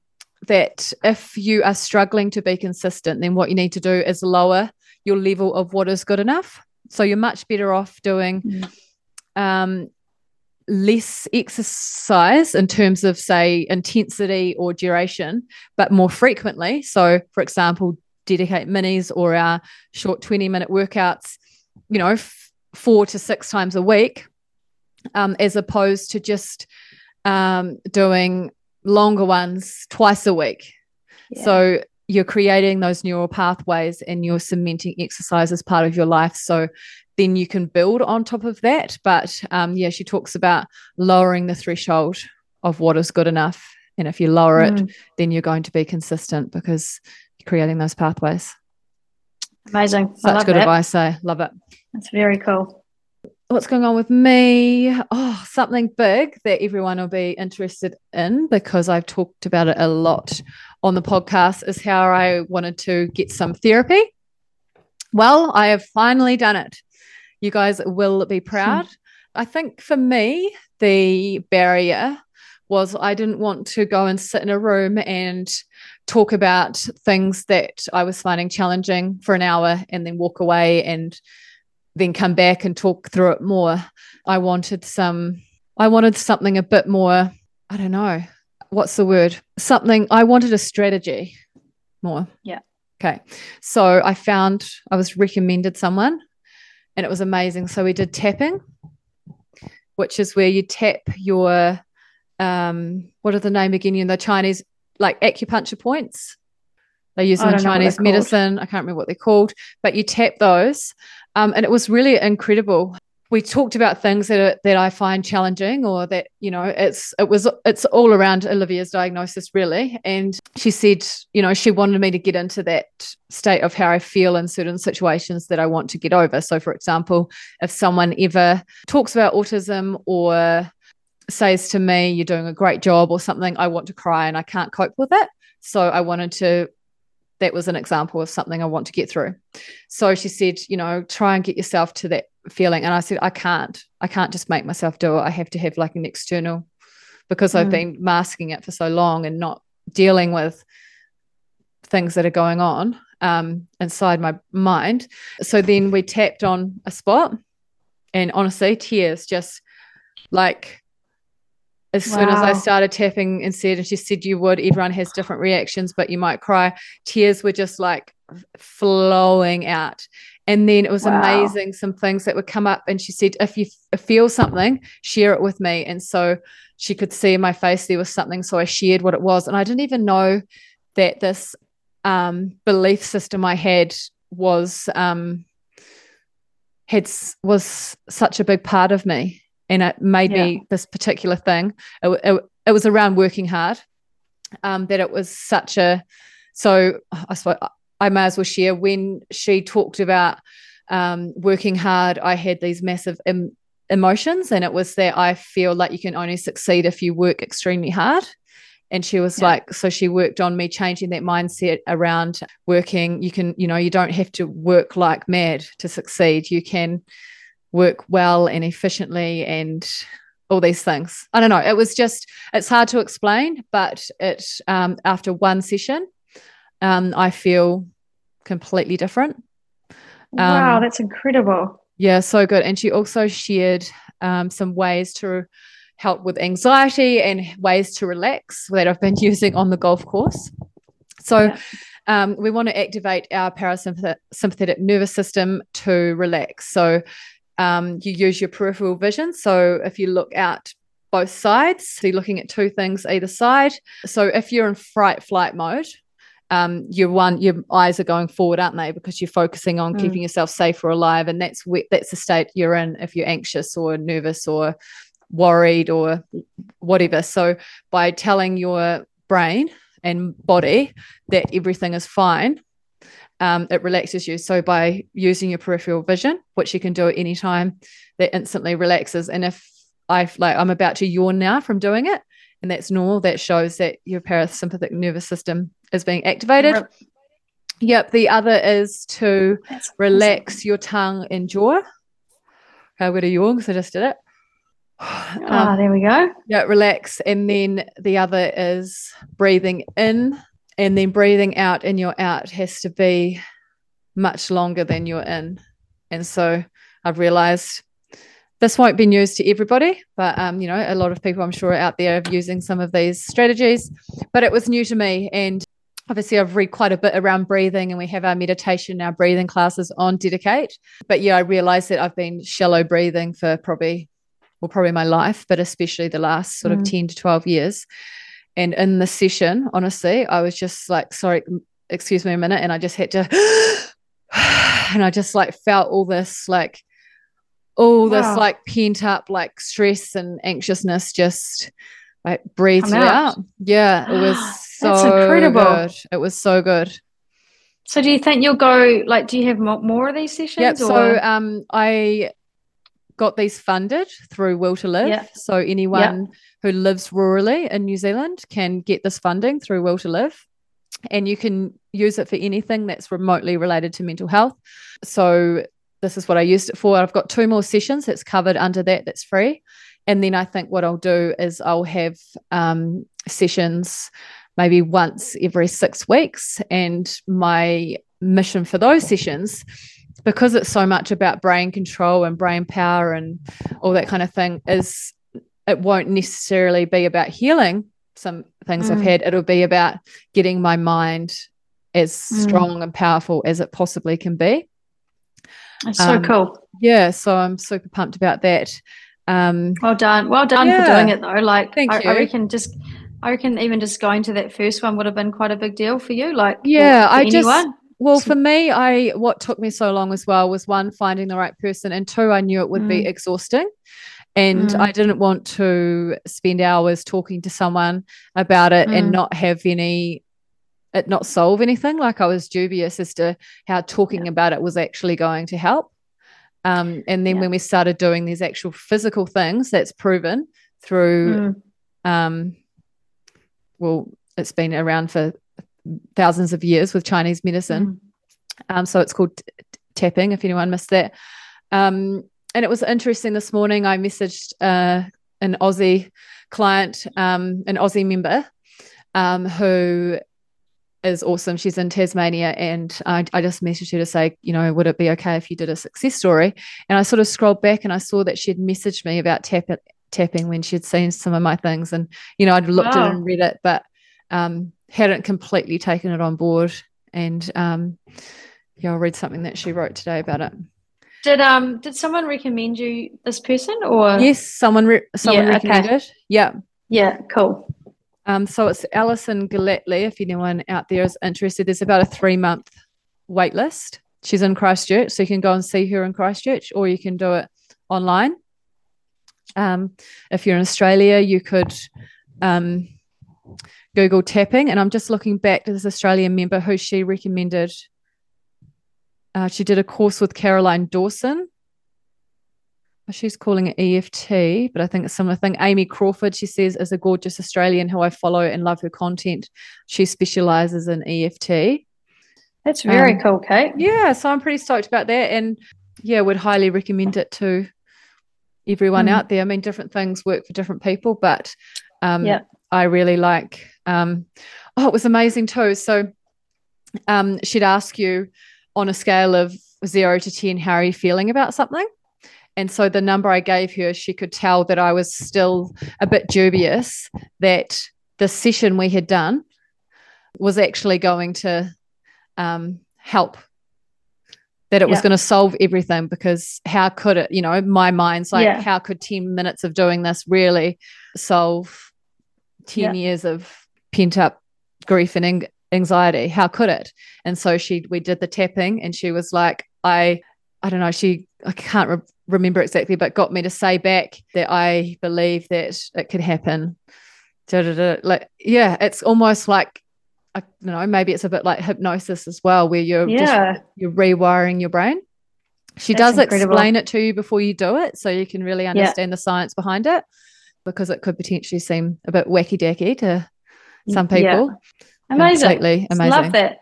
that if you are struggling to be consistent, then what you need to do is lower your level of what is good enough. So you're much better off doing mm. um, less exercise in terms of, say, intensity or duration, but more frequently. So, for example, DediKate minis or our short 20 minute workouts, you know, f- four to six times a week, um, as opposed to just um, doing longer ones twice a week. Yeah. So you're creating those neural pathways and you're cementing exercise as part of your life. So then you can build on top of that. But um, yeah, she talks about lowering the threshold of what is good enough. And if you lower mm. it, then you're going to be consistent because creating those pathways. Amazing. Such good advice. I love it. That's very cool what's going on with me? Oh, something big that everyone will be interested in because I've talked about it a lot on the podcast is how I wanted to get some therapy. Well, I have finally done it. You guys will be proud. I think for me, the barrier was I didn't want to go and sit in a room and talk about things that I was finding challenging for an hour and then walk away and then come back and talk through it more. I wanted some, I wanted something a bit more, I don't know, what's the word? Something, I wanted a strategy more. Yeah. Okay. So I found, I was recommended someone and it was amazing. So we did tapping, which is where you tap your, um, what are the name again? In the Chinese, like acupuncture points. They use them in Chinese medicine. I can't remember what they're called, but you tap those um, and it was really incredible. We talked about things that are, that I find challenging, or that you know, it's it was it's all around Olivia's diagnosis really. And she said, you know, she wanted me to get into that state of how I feel in certain situations that I want to get over. So, for example, if someone ever talks about autism or says to me, "You're doing a great job" or something, I want to cry and I can't cope with it. So I wanted to that was an example of something I want to get through. So she said, you know, try and get yourself to that feeling. And I said, I can't. I can't just make myself do it. I have to have like an external because mm. I've been masking it for so long and not dealing with things that are going on um, inside my mind. So then we tapped on a spot and honestly, tears just like as wow. soon as I started tapping and said, and she said you would, everyone has different reactions, but you might cry. Tears were just like flowing out. And then it was wow. amazing, some things that would come up. And she said, if you feel something, share it with me. And so she could see in my face there was something. So I shared what it was. And I didn't even know that this um, belief system I had was um, had was such a big part of me and it made yeah. me this particular thing. It, it, it was around working hard. Um, that it was such a so I suppose I may as well share when she talked about um, working hard. I had these massive em- emotions, and it was that I feel like you can only succeed if you work extremely hard. And she was yeah. like, so she worked on me changing that mindset around working. You can, you know, you don't have to work like mad to succeed. You can work well and efficiently and all these things. I don't know. It was just, it's hard to explain, but it, um, after one session, um, I feel completely different. Um, wow, that's incredible. Yeah, so good. And she also shared um, some ways to help with anxiety and ways to relax that I've been *laughs* using on the golf course. So, yeah. um, we want to activate our parasympathetic nervous system to relax. So, um, you use your peripheral vision. So, if you look out both sides, so you're looking at two things either side. So, if you're in fright flight mode, um, your one your eyes are going forward, aren't they? Because you're focusing on mm. keeping yourself safe or alive, and that's where, that's the state you're in if you're anxious or nervous or worried or whatever. So by telling your brain and body that everything is fine, um, it relaxes you. So by using your peripheral vision, which you can do at any time, that instantly relaxes. And if I like, I'm about to yawn now from doing it, and that's normal. That shows that your parasympathetic nervous system is being activated. Re- yep. The other is to that's relax awesome. your tongue and jaw. Okay, I've got a yawn because I just did it. Ah, um, oh, there we go. Yeah, relax. And then the other is breathing in and then breathing out. And your out has to be much longer than you're in. And so I've realized this won't be news to everybody, but um, you know, a lot of people I'm sure are out there are using some of these strategies. But it was new to me. And obviously I've read quite a bit around breathing and we have our meditation, our breathing classes on DediKate. But yeah, I realized that I've been shallow breathing for probably well, probably my life, but especially the last sort mm. of 10 to 12 years. And in the session, honestly, I was just like, sorry, excuse me a minute. And I just had to, *sighs* and I just like felt all this like, all wow. this like pent up like stress and anxiousness just like breathed out. out. Yeah, it *gasps* was so incredible. good. It was so good. So do you think you'll go like do you have more of these sessions? Or? So um I got these funded through Will to Live. Yeah. So anyone yeah. who lives rurally in New Zealand can get this funding through Will to Live. And you can use it for anything that's remotely related to mental health. So this is what I used it for. I've got two more sessions that's covered under that that's free. And then I think what I'll do is I'll have um, sessions maybe once every six weeks. And my mission for those sessions because it's so much about brain control and brain power and all that kind of thing is it won't necessarily be about healing some things mm. I've had it'll be about getting my mind as mm. strong and powerful as it possibly can be that's so um, cool yeah so I'm super pumped about that um, well done well done yeah. for doing it though like Thank I, you. I reckon just I reckon even just going to that first one would have been quite a big deal for you like yeah I anyone. just well, for me, I what took me so long as well was one finding the right person, and two, I knew it would mm. be exhausting. And mm. I didn't want to spend hours talking to someone about it mm. and not have any it not solve anything. Like I was dubious as to how talking yeah. about it was actually going to help. Um, and then yeah. when we started doing these actual physical things, that's proven through, mm. um, well, it's been around for thousands of years with Chinese medicine. Mm. Um, so it's called t- tapping, if anyone missed that. Um, and it was interesting this morning. I messaged uh, an Aussie client, um, an Aussie member um, who is awesome. She's in Tasmania, and I, I, just messaged her to say, you know, would it be okay if you did a success story? And I sort of scrolled back and I saw that she had messaged me about tap, tapping when she'd seen some of my things, and you know, I'd looked wow. at it and read it, but um, hadn't completely taken it on board. And um, yeah, I'll read something that she wrote today about it. Did um did someone recommend you this person or yes, someone re- someone yeah, recommended. Okay. Yeah. Yeah, cool. Um, so it's Alison Gallatley. If anyone out there is interested, there's about a three month wait list. She's in Christchurch, so you can go and see her in Christchurch, or you can do it online. Um, if you're in Australia, you could um, Google tapping, and I'm just looking back to this Australian member who she recommended. Uh, she did a course with Caroline Dawson. She's calling it EFT, but I think it's a similar thing. Amy Crawford, she says, is a gorgeous Australian who I follow and love her content. She specializes in EFT. That's very um, cool, Kate. Yeah, so I'm pretty stoked about that. And yeah, would highly recommend it to everyone mm. out there. I mean, different things work for different people, but um, yeah. I really like. Um, oh, it was amazing too. So um, she'd ask you on a scale of zero to 10, how are you feeling about something? And so the number I gave her, she could tell that I was still a bit dubious that the session we had done was actually going to um, help that it was going to solve everything because how could it you know my mind's like yeah. how could 10 minutes of doing this really solve 10 yeah. years of pent up grief and anxiety how could it and so she we did the tapping and she was like i i don't know she i can't re- remember exactly but got me to say back that i believe that it could happen da, da, da. like yeah it's almost like I don't know, maybe it's a bit like hypnosis as well, where you're yeah. just you're rewiring your brain. She That's does incredible. explain it to you before you do it, so you can really understand yeah. the science behind it, because it could potentially seem a bit wacky dacky to some people. Yeah. Amazing, Completely amazing. Love that.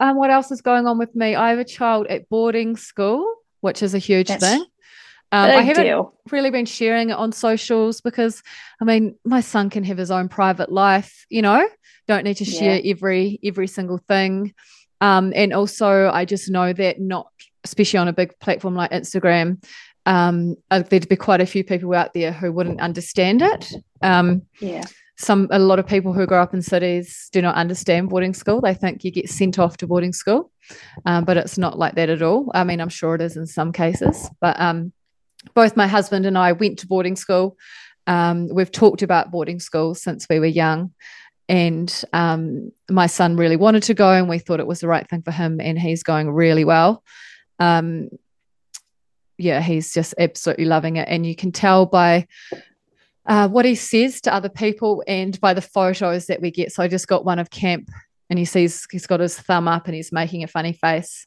Um, what else is going on with me? I have a child at boarding school, which is a huge That's thing. Um, I haven't deal. really been sharing it on socials because, I mean, my son can have his own private life, you know don't need to share yeah. every every single thing um, and also i just know that not especially on a big platform like instagram um, uh, there'd be quite a few people out there who wouldn't understand it. Um, yeah. some a lot of people who grow up in cities do not understand boarding school. They think you get sent off to boarding school um, but it's not like that at all. I mean i'm sure it is in some cases but um, both my husband and i went to boarding school. Um, we've talked about boarding school since we were young and um, my son really wanted to go and we thought it was the right thing for him and he's going really well. Um, yeah he's just absolutely loving it. And you can tell by uh, what he says to other people and by the photos that we get. So i just got one of camp and he sees he's got his thumb up and he's making a funny face.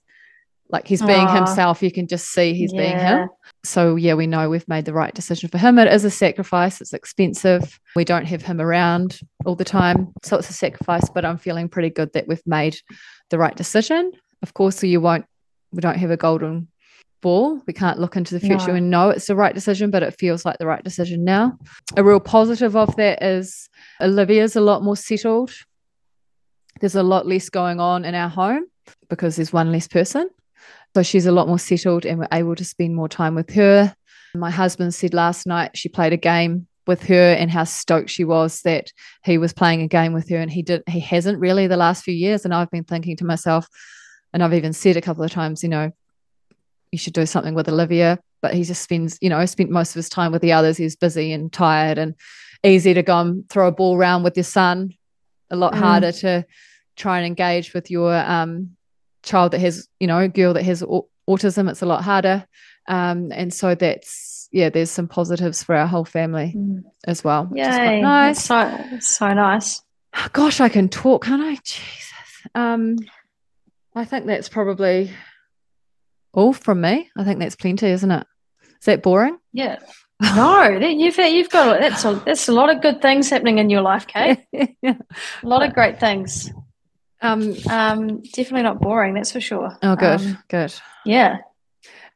Like he's being Aww. himself. You can just see he's yeah. being him. So yeah we know we've made the right decision for him. It is a sacrifice. It's expensive. We don't have him around all the time. So it's a sacrifice but i'm feeling pretty good that we've made the right decision. Of course so you won't we don't have a golden ball we can't look into the future no. and know it's the right decision but it feels like the right decision now. A real positive of that is olivia's a lot more settled. There's a lot less going on in our home because there's one less person. So she's a lot more settled and we're able to spend more time with her. My husband said last night she played a game with her and how stoked she was that he was playing a game with her and he did he hasn't really the last few years. And I've been thinking to myself and I've even said a couple of times you know you should do something with Olivia but he just spends you know spent most of his time with the others he's busy and tired and easy to go and throw a ball around with your son a lot mm. harder to try and engage with your um child that has, you know, a girl that has autism, it's a lot harder. Um, and so that's yeah, there's some positives for our whole family mm. as well. Yeah, nice. so so nice. Gosh, I can talk, can't I? Jesus. Um, I think that's probably all from me. I think that's plenty, isn't it? Is that boring? Yeah. *laughs* No, you've you've got that's a that's a lot of good things happening in your life, Kate. *laughs* yeah. A lot of great things. Um, um, definitely not boring, that's for sure. Oh, good, um, good. Yeah.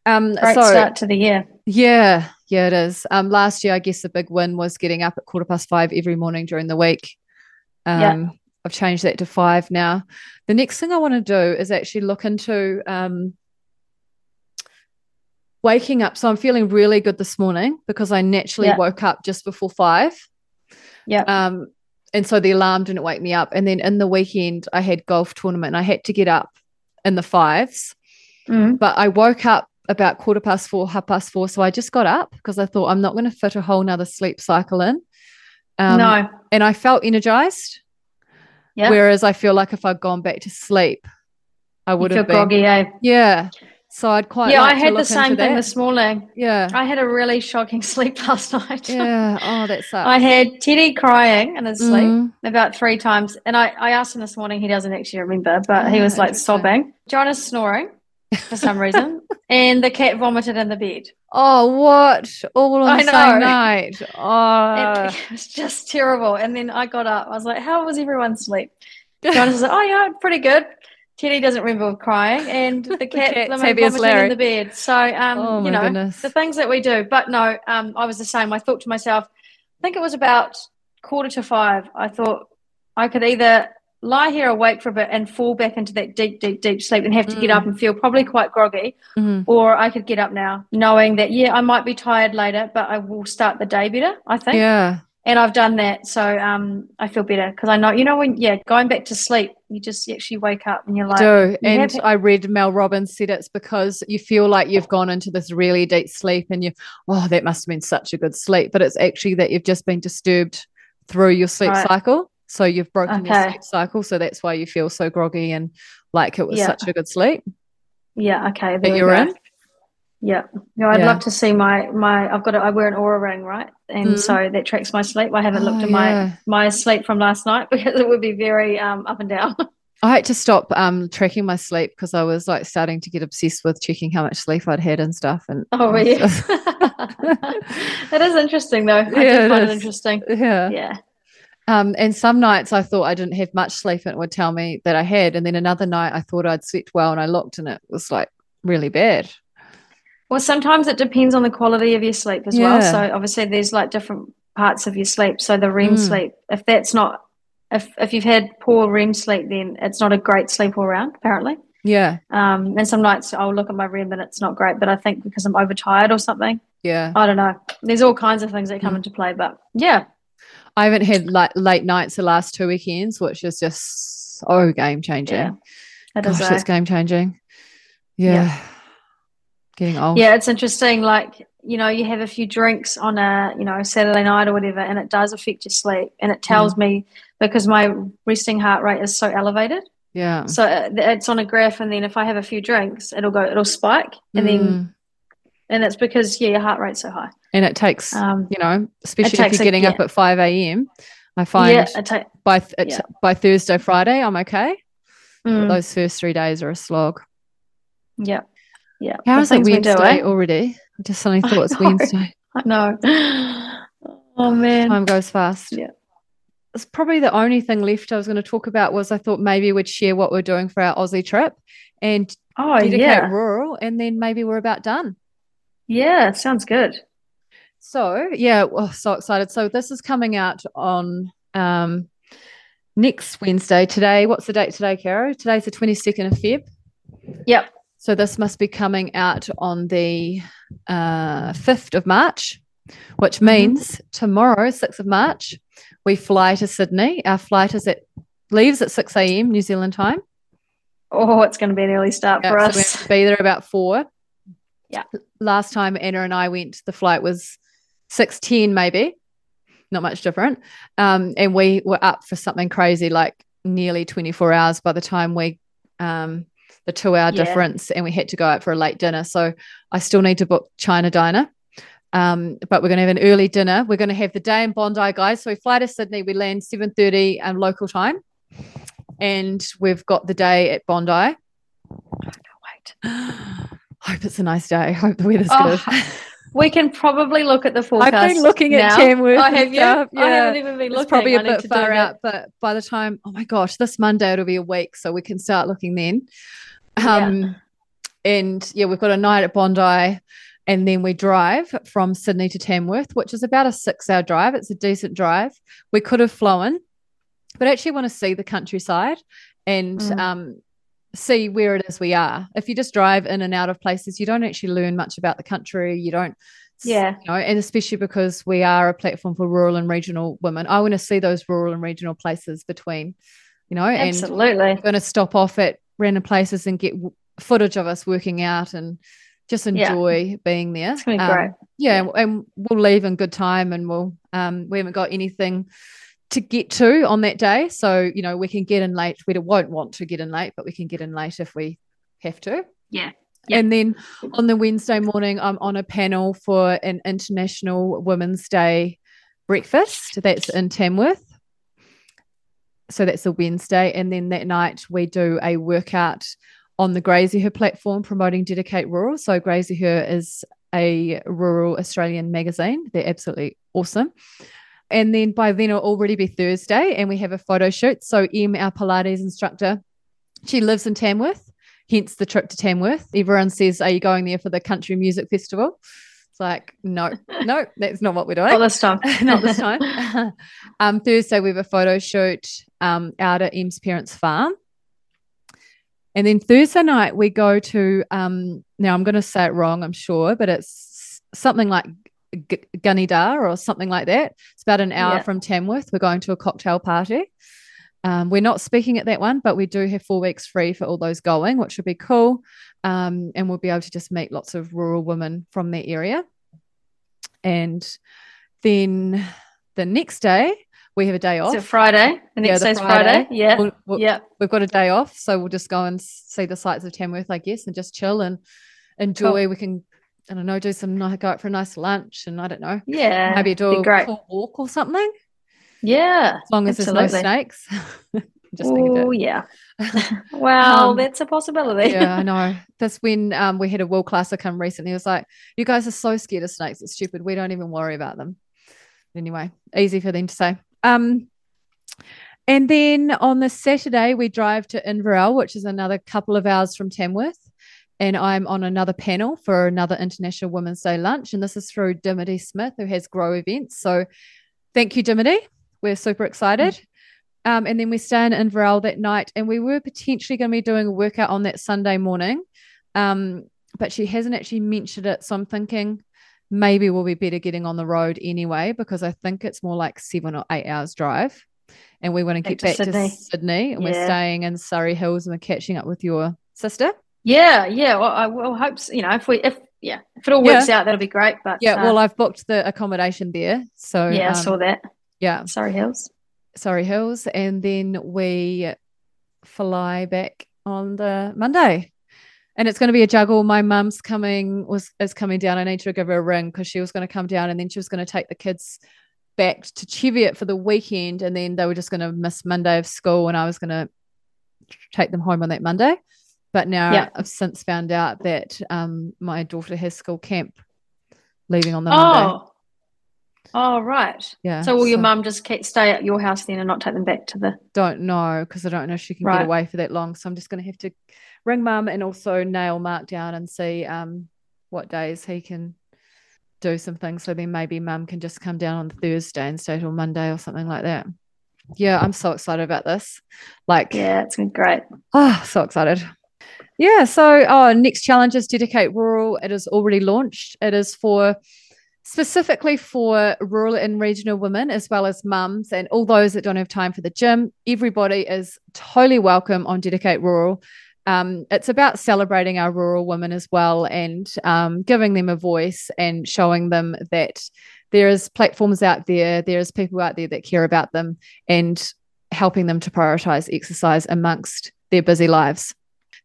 Um, Great so, start to the year. Yeah, yeah, it is. Um, last year, I guess the big win was getting up at quarter past five every morning during the week. Um, yeah. I've changed that to five now. The next thing I want to do is actually look into um, waking up. So I'm feeling really good this morning because I naturally yeah. woke up just before five. Yeah. Um, and so the alarm didn't wake me up. And then in the weekend, I had golf tournament and I had to get up in the fives. Mm. But I woke up about quarter past four, half past four. So I just got up because I thought I'm not going to fit a whole nother sleep cycle in. Um, no. And I felt energized. Yeah. Whereas I feel like if I'd gone back to sleep, I would have been. Groggy, eh? Yeah. So I'd quite yeah. Like I had the same thing this morning. Yeah, I had a really shocking *laughs* sleep last night. Yeah. Oh, that *laughs* sucks. I had Teddy crying in his sleep mm. about three times, and I, I asked him this morning. He doesn't actually remember, but oh, he was like sobbing. Jonas snoring for some *laughs* reason, and the cat vomited in the bed. Oh, what? All on the same night. Oh, it was just terrible. And then I got up. I was like, "How was everyone's sleep?" John was like, "Oh yeah, pretty good." Teddy doesn't remember crying, and the *laughs* cat the vomiting in the bed. So, um, oh you know, goodness. the things that we do. But no, um, I was the same. I thought to myself, I think it was about quarter to five. I thought I could either lie here awake for a bit and fall back into that deep, deep, deep sleep and have to get Mm. up and feel probably quite groggy. Mhm. Or I could get up now knowing that, yeah, I might be tired later, but I will start the day better, I think. Yeah. And I've done that. So um, I feel better because I know, you know, when, yeah, going back to sleep, you just actually wake up and you're like, do. you And I read Mel Robbins said it's because you feel like you've gone into this really deep sleep and you, oh, that must have been such a good sleep. But it's actually that you've just been disturbed through your sleep Right. cycle. So you've broken your sleep cycle. So that's why you feel so groggy and like it was Yeah. such a good sleep yeah, okay. that There we you're go. in. Yeah. No, I'd Yeah. love to see my my. I've got. A, I wear an Oura ring, right, and Mhm. so that tracks my sleep. I haven't looked Oh, at my yeah. my sleep from last night *laughs* because it would be very um up and down. *laughs* I had to stop um, tracking my sleep because I was like starting to get obsessed with checking how much sleep I'd had and stuff. And oh, it yeah. *laughs* that is interesting, though. I Yeah, do it find it is. interesting. yeah. Yeah. Um, and some nights I thought I didn't have much sleep and it would tell me that I had. And then another night I thought I'd slept well and I looked and it was like really bad. Well, sometimes it depends on the quality of your sleep as well. So obviously, there's like different parts of your sleep. So the REM Mm. sleep, if that's not, if if you've had poor REM sleep, then it's not a great sleep all round. Apparently. Yeah. Um, and some nights I'll look at my REM and it's not great, but I think because I'm overtired or something. Yeah. I don't know. There's all kinds of things that come Mm. into play, but yeah, I haven't had like late nights the last two weekends, which is just so game changing. Yeah. it is. Gosh, a- it's game changing. Yeah. Yeah. Getting old. yeah, it's interesting. Like you know, you have a few drinks on a you know Saturday night or whatever, and it does affect your sleep. And it tells Mm. me because my resting heart rate is so elevated. Yeah. So uh, it's on a graph, and then if I have a few drinks, it'll go, it'll spike, and then Mm. and it's because yeah, your heart rate's so high. and it takes, Um, you know, especially if you're a- getting up at 5 a.m. I find yeah, ta- by th- yeah. by Thursday, Friday, I'm okay. Mm, those first three days are a slog. yeah, yeah. How The it we Wednesday already? *laughs* I just suddenly thought it's. Wednesday. I know. Oh man. Time goes fast. Yeah. It's probably the only thing left I was going to talk about was I thought maybe we'd share what we're doing for our Aussie trip and oh DediKate yeah, rural, and then maybe we're about done. yeah. Sounds good. So yeah, well, so excited. So this is coming out on um next Wednesday. Today, what's the date today, Caro? Today's the 22nd of Feb. Yep. So this must be coming out on the uh, 5th of March, which means tomorrow, 6th of March, we fly to Sydney. Our flight is at leaves at 6 a.m. New Zealand time. Oh, it's going to be an early start Yeah, for so us. to be there about four. Yeah. Last time Anna and I went, the flight was 6.10 maybe. Not much different. Um, and we were up for something crazy like nearly 24 hours by the time we um the two hour Yeah. difference and we had to go out for a late dinner. So I still need to book China Diner. Um, but we're going to have an early dinner. We're going to have the day in Bondi, guys. So we fly to Sydney. We land 7.30 um, local time. And we've got the day at Bondi. Can't Wait. *gasps* Hope it's a nice day. Hope the weather's Oh, good. *laughs* We can probably look at the forecast. I've been looking at now. Tamworth. Oh, and have you? stuff. I haven't even been looking. It's probably I a need bit far out, but by the time, oh my gosh, this Monday it'll be a week, so we can start looking then. Yeah. Um, and yeah, we've got a night at Bondi, and then we drive from Sydney to Tamworth, which is about a six-hour drive. It's a decent drive. We could have flown, but I actually want to see the countryside and Mm. um, see where it is we are. If you just drive in and out of places, you don't actually learn much about the country. You don't Yeah. you know, and especially because we are a platform for rural and regional women. I want to see those rural and regional places between, you know, and Absolutely. we're going to stop off at random places and get footage of us working out and just Yeah. enjoy being there. It's gonna be Um, great. Yeah, and we'll leave in good time, and we'll um, we haven't got anything to get to on that day, so you know we can get in late. We won't want to get in late, but we can get in late if we have to. Yeah. Yeah. And then on the Wednesday morning, I'm on a panel for an International Women's Day breakfast. That's in Tamworth. So that's a Wednesday. And then that night, we do a workout on the Grazy platform promoting DediKate Rural. So Grazy is a rural Australian magazine. They're absolutely awesome. And then by then it'll already be Thursday and we have a photo shoot. So Em, our Pilates instructor, she lives in Tamworth, hence the trip to Tamworth. Everyone says, Are you going there for the country music festival? It's like, no, *laughs* no, that's not what we're doing. Not this time. *laughs* not this time. *laughs* um, Thursday, we have a photo shoot um, out at Em's parents' farm. And then Thursday night, we go to, um, now I'm going to say it wrong, I'm sure, but it's something like G- Gunnedah or something like that. It's about an hour Yeah. from Tamworth. We're going to a cocktail party. Um, we're not speaking at that one, but we do have four weeks free for all those going, which would be cool. Um, and we'll be able to just meet lots of rural women from that area. And then the next day, we have a day off. Is it Friday? The Yeah, next the day's Friday. Friday. Yeah. We'll- we'll- yeah. We've got a day off, so we'll just go and see the sights of Tamworth, I guess, and just chill and enjoy. We can, I don't know, do some nice, go out for a nice lunch, and I don't know, Yeah. maybe do a cool walk or something. Yeah. As long as there's no snakes. *laughs* just Oh yeah. *laughs* Well, Um, that's a possibility. yeah, I *laughs* know. That's when um, we had a world classer come recently. It was like, you guys are so scared of snakes. It's stupid. We don't even worry about them. Anyway, easy for them to say. Um, and then on the Saturday, we drive to Inverell, which is another couple of hours from Tamworth. And I'm on another panel for another International Women's Day lunch. And this is through Dimity Smith, who has Grow Events. So thank you, Dimity. We're super excited. Um, and then we stay in Inverell that night, and we were potentially going to be doing a workout on that Sunday morning, um, but she hasn't actually mentioned it. So I'm thinking maybe we'll be better getting on the road anyway, because I think it's more like seven or eight hours drive, and we want to Back get to back Sydney. to Sydney, and we're staying in Surry Hills, and we're catching up with your sister. Yeah, yeah. Well, I will hope s- you know if we if yeah if it all works out that'll be great. But Yeah, uh, well, I've booked the accommodation there, so yeah, I um, saw that. yeah, Surry Hills. Surry Hills, and then we fly back on the Monday. And it's going to be a juggle. My mum's coming was is coming down. I need to give her a ring because she was going to come down and then she was going to take the kids back to Cheviot for the weekend, and then they were just going to miss Monday of school, and I was going to take them home on that Monday. But now Yeah. I've since found out that um, my daughter has school camp leaving on the Monday. Oh, right. Yeah. So will your mum just stay at your house then and not take them back to the? don't know because I don't know if she can Right. get away for that long. So I'm just going to have to ring mum and also nail Mark down and see um, what days he can do some things. So then maybe mum can just come down on Thursday and stay till Monday or something like that. Yeah, I'm so excited about this. Like, Yeah, it's been great. oh, so excited. Yeah. So, oh, next challenge is DediKate Rural. It is already launched. It is for specifically for rural and regional women, as well as mums and all those that don't have time for the gym. Everybody is totally welcome on DediKate Rural. Um, it's about celebrating our rural women as well and um, giving them a voice and showing them that there is platforms out there, there is people out there that care about them and helping them to prioritize exercise amongst their busy lives.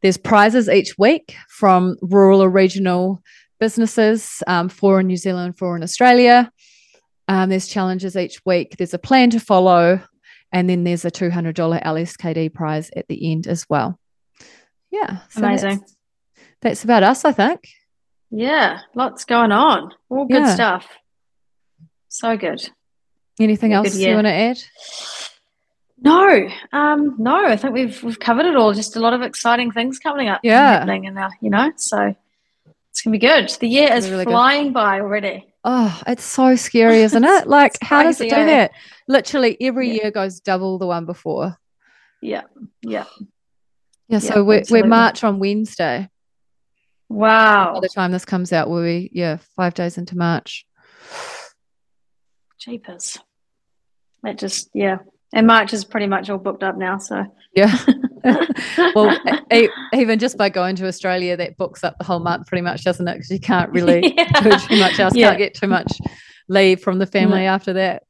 There's prizes each week from rural or regional businesses, um, four in New Zealand, four in Australia. Um, there's challenges each week. There's a plan to follow, and then there's a $200 LSKD prize at the end as well. Yeah, so Amazing. That's, that's about us, I think. Yeah, lots going on. All good Yeah. stuff. So good. Anything Yeah, else good you want to add? No, um, no, I think we've we've covered it all. Just a lot of exciting things coming up, Yeah. happening, and you know, so it's gonna be good. The year is Really good. flying by already. Oh, it's so scary, isn't it? *laughs* Like, how does it do eh? that? Literally every Yeah. year goes double the one before. Yeah, yeah. Yeah, Yeah, so we're, we're. March on Wednesday. Wow. By the time this comes out, we'll be, yeah, five days into March. jeepers. That just yeah, and March is pretty much all booked up now. So Yeah. *laughs* *laughs* well, even just by going to Australia, that books up the whole month pretty much, doesn't it? Because you can't *laughs* really do too much else, Yeah. can't get too much leave from the family after that.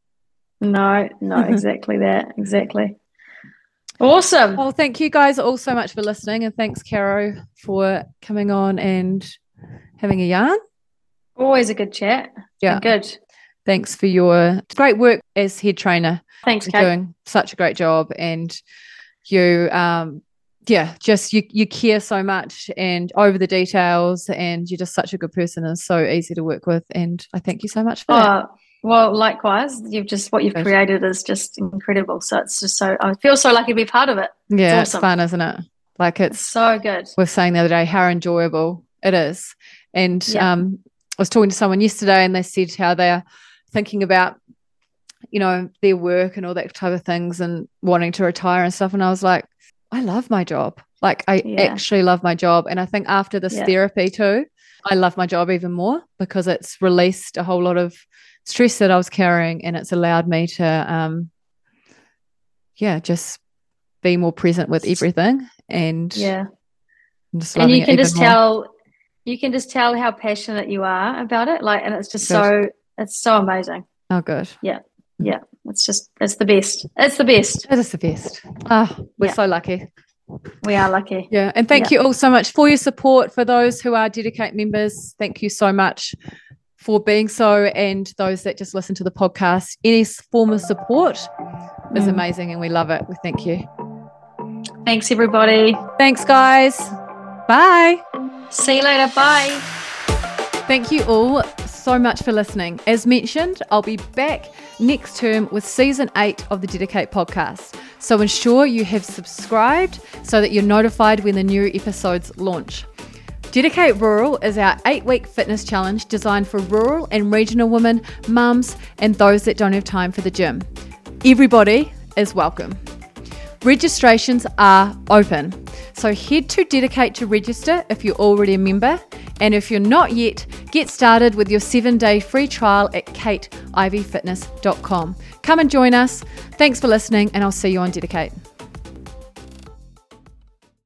No, no, *laughs* exactly that, exactly. Awesome. Well, thank you guys all so much for listening. And thanks, Caro, for coming on and having a yarn. Always a good chat. Yeah. Good. Thanks for your great work as head trainer. Thanks, Kate. doing such a great job. And you, um, yeah, just you, you care so much and over the details. And you're just such a good person and so easy to work with. And I thank you so much for that. Oh, well, likewise. You've just what you've created is just incredible. So it's just so I feel so lucky to be part of it. Yeah, it's awesome. fun, isn't it? Like It's it's so good. we we're saying the other day how enjoyable it is. And Yeah. um was talking to someone yesterday and they said how they're thinking about, you know, their work and all that type of things and wanting to retire and stuff. And I was like, I love my job. Like I Yeah. actually love my job. And I think after this Yeah. therapy too, I love my job even more because it's released a whole lot of stress that I was carrying and it's allowed me to um yeah, just be more present with everything and Yeah. Just And you can just more. tell you can just tell how passionate you are about it. Like and it's just so it's so amazing. Oh good. Yeah. Yeah, it's just it's the best. It's the best. That is the best. Oh, we're Yeah. so lucky. We are lucky. Yeah. And thank you all so much for your support. For those who are DediKate members, thank you so much for being so. And those that just listen to the podcast, any form of support is Mm. amazing and we love it. We thank you. Thanks everybody. Thanks, guys. Bye. See you later. Bye. Thank you all so much for listening. As mentioned, I'll be back next term with season eight of the DediKate podcast. So ensure you have subscribed so that you're notified when the new episodes launch. DediKate Rural is our eight week fitness challenge designed for rural and regional women, mums, and those that don't have time for the gym. Everybody is welcome. Registrations are open. So head to DediKate to register if you're already a member. And if you're not yet, get started with your seven day free trial at kateiveyfitness.com. Come and join us. Thanks for listening, and I'll see you on DediKate.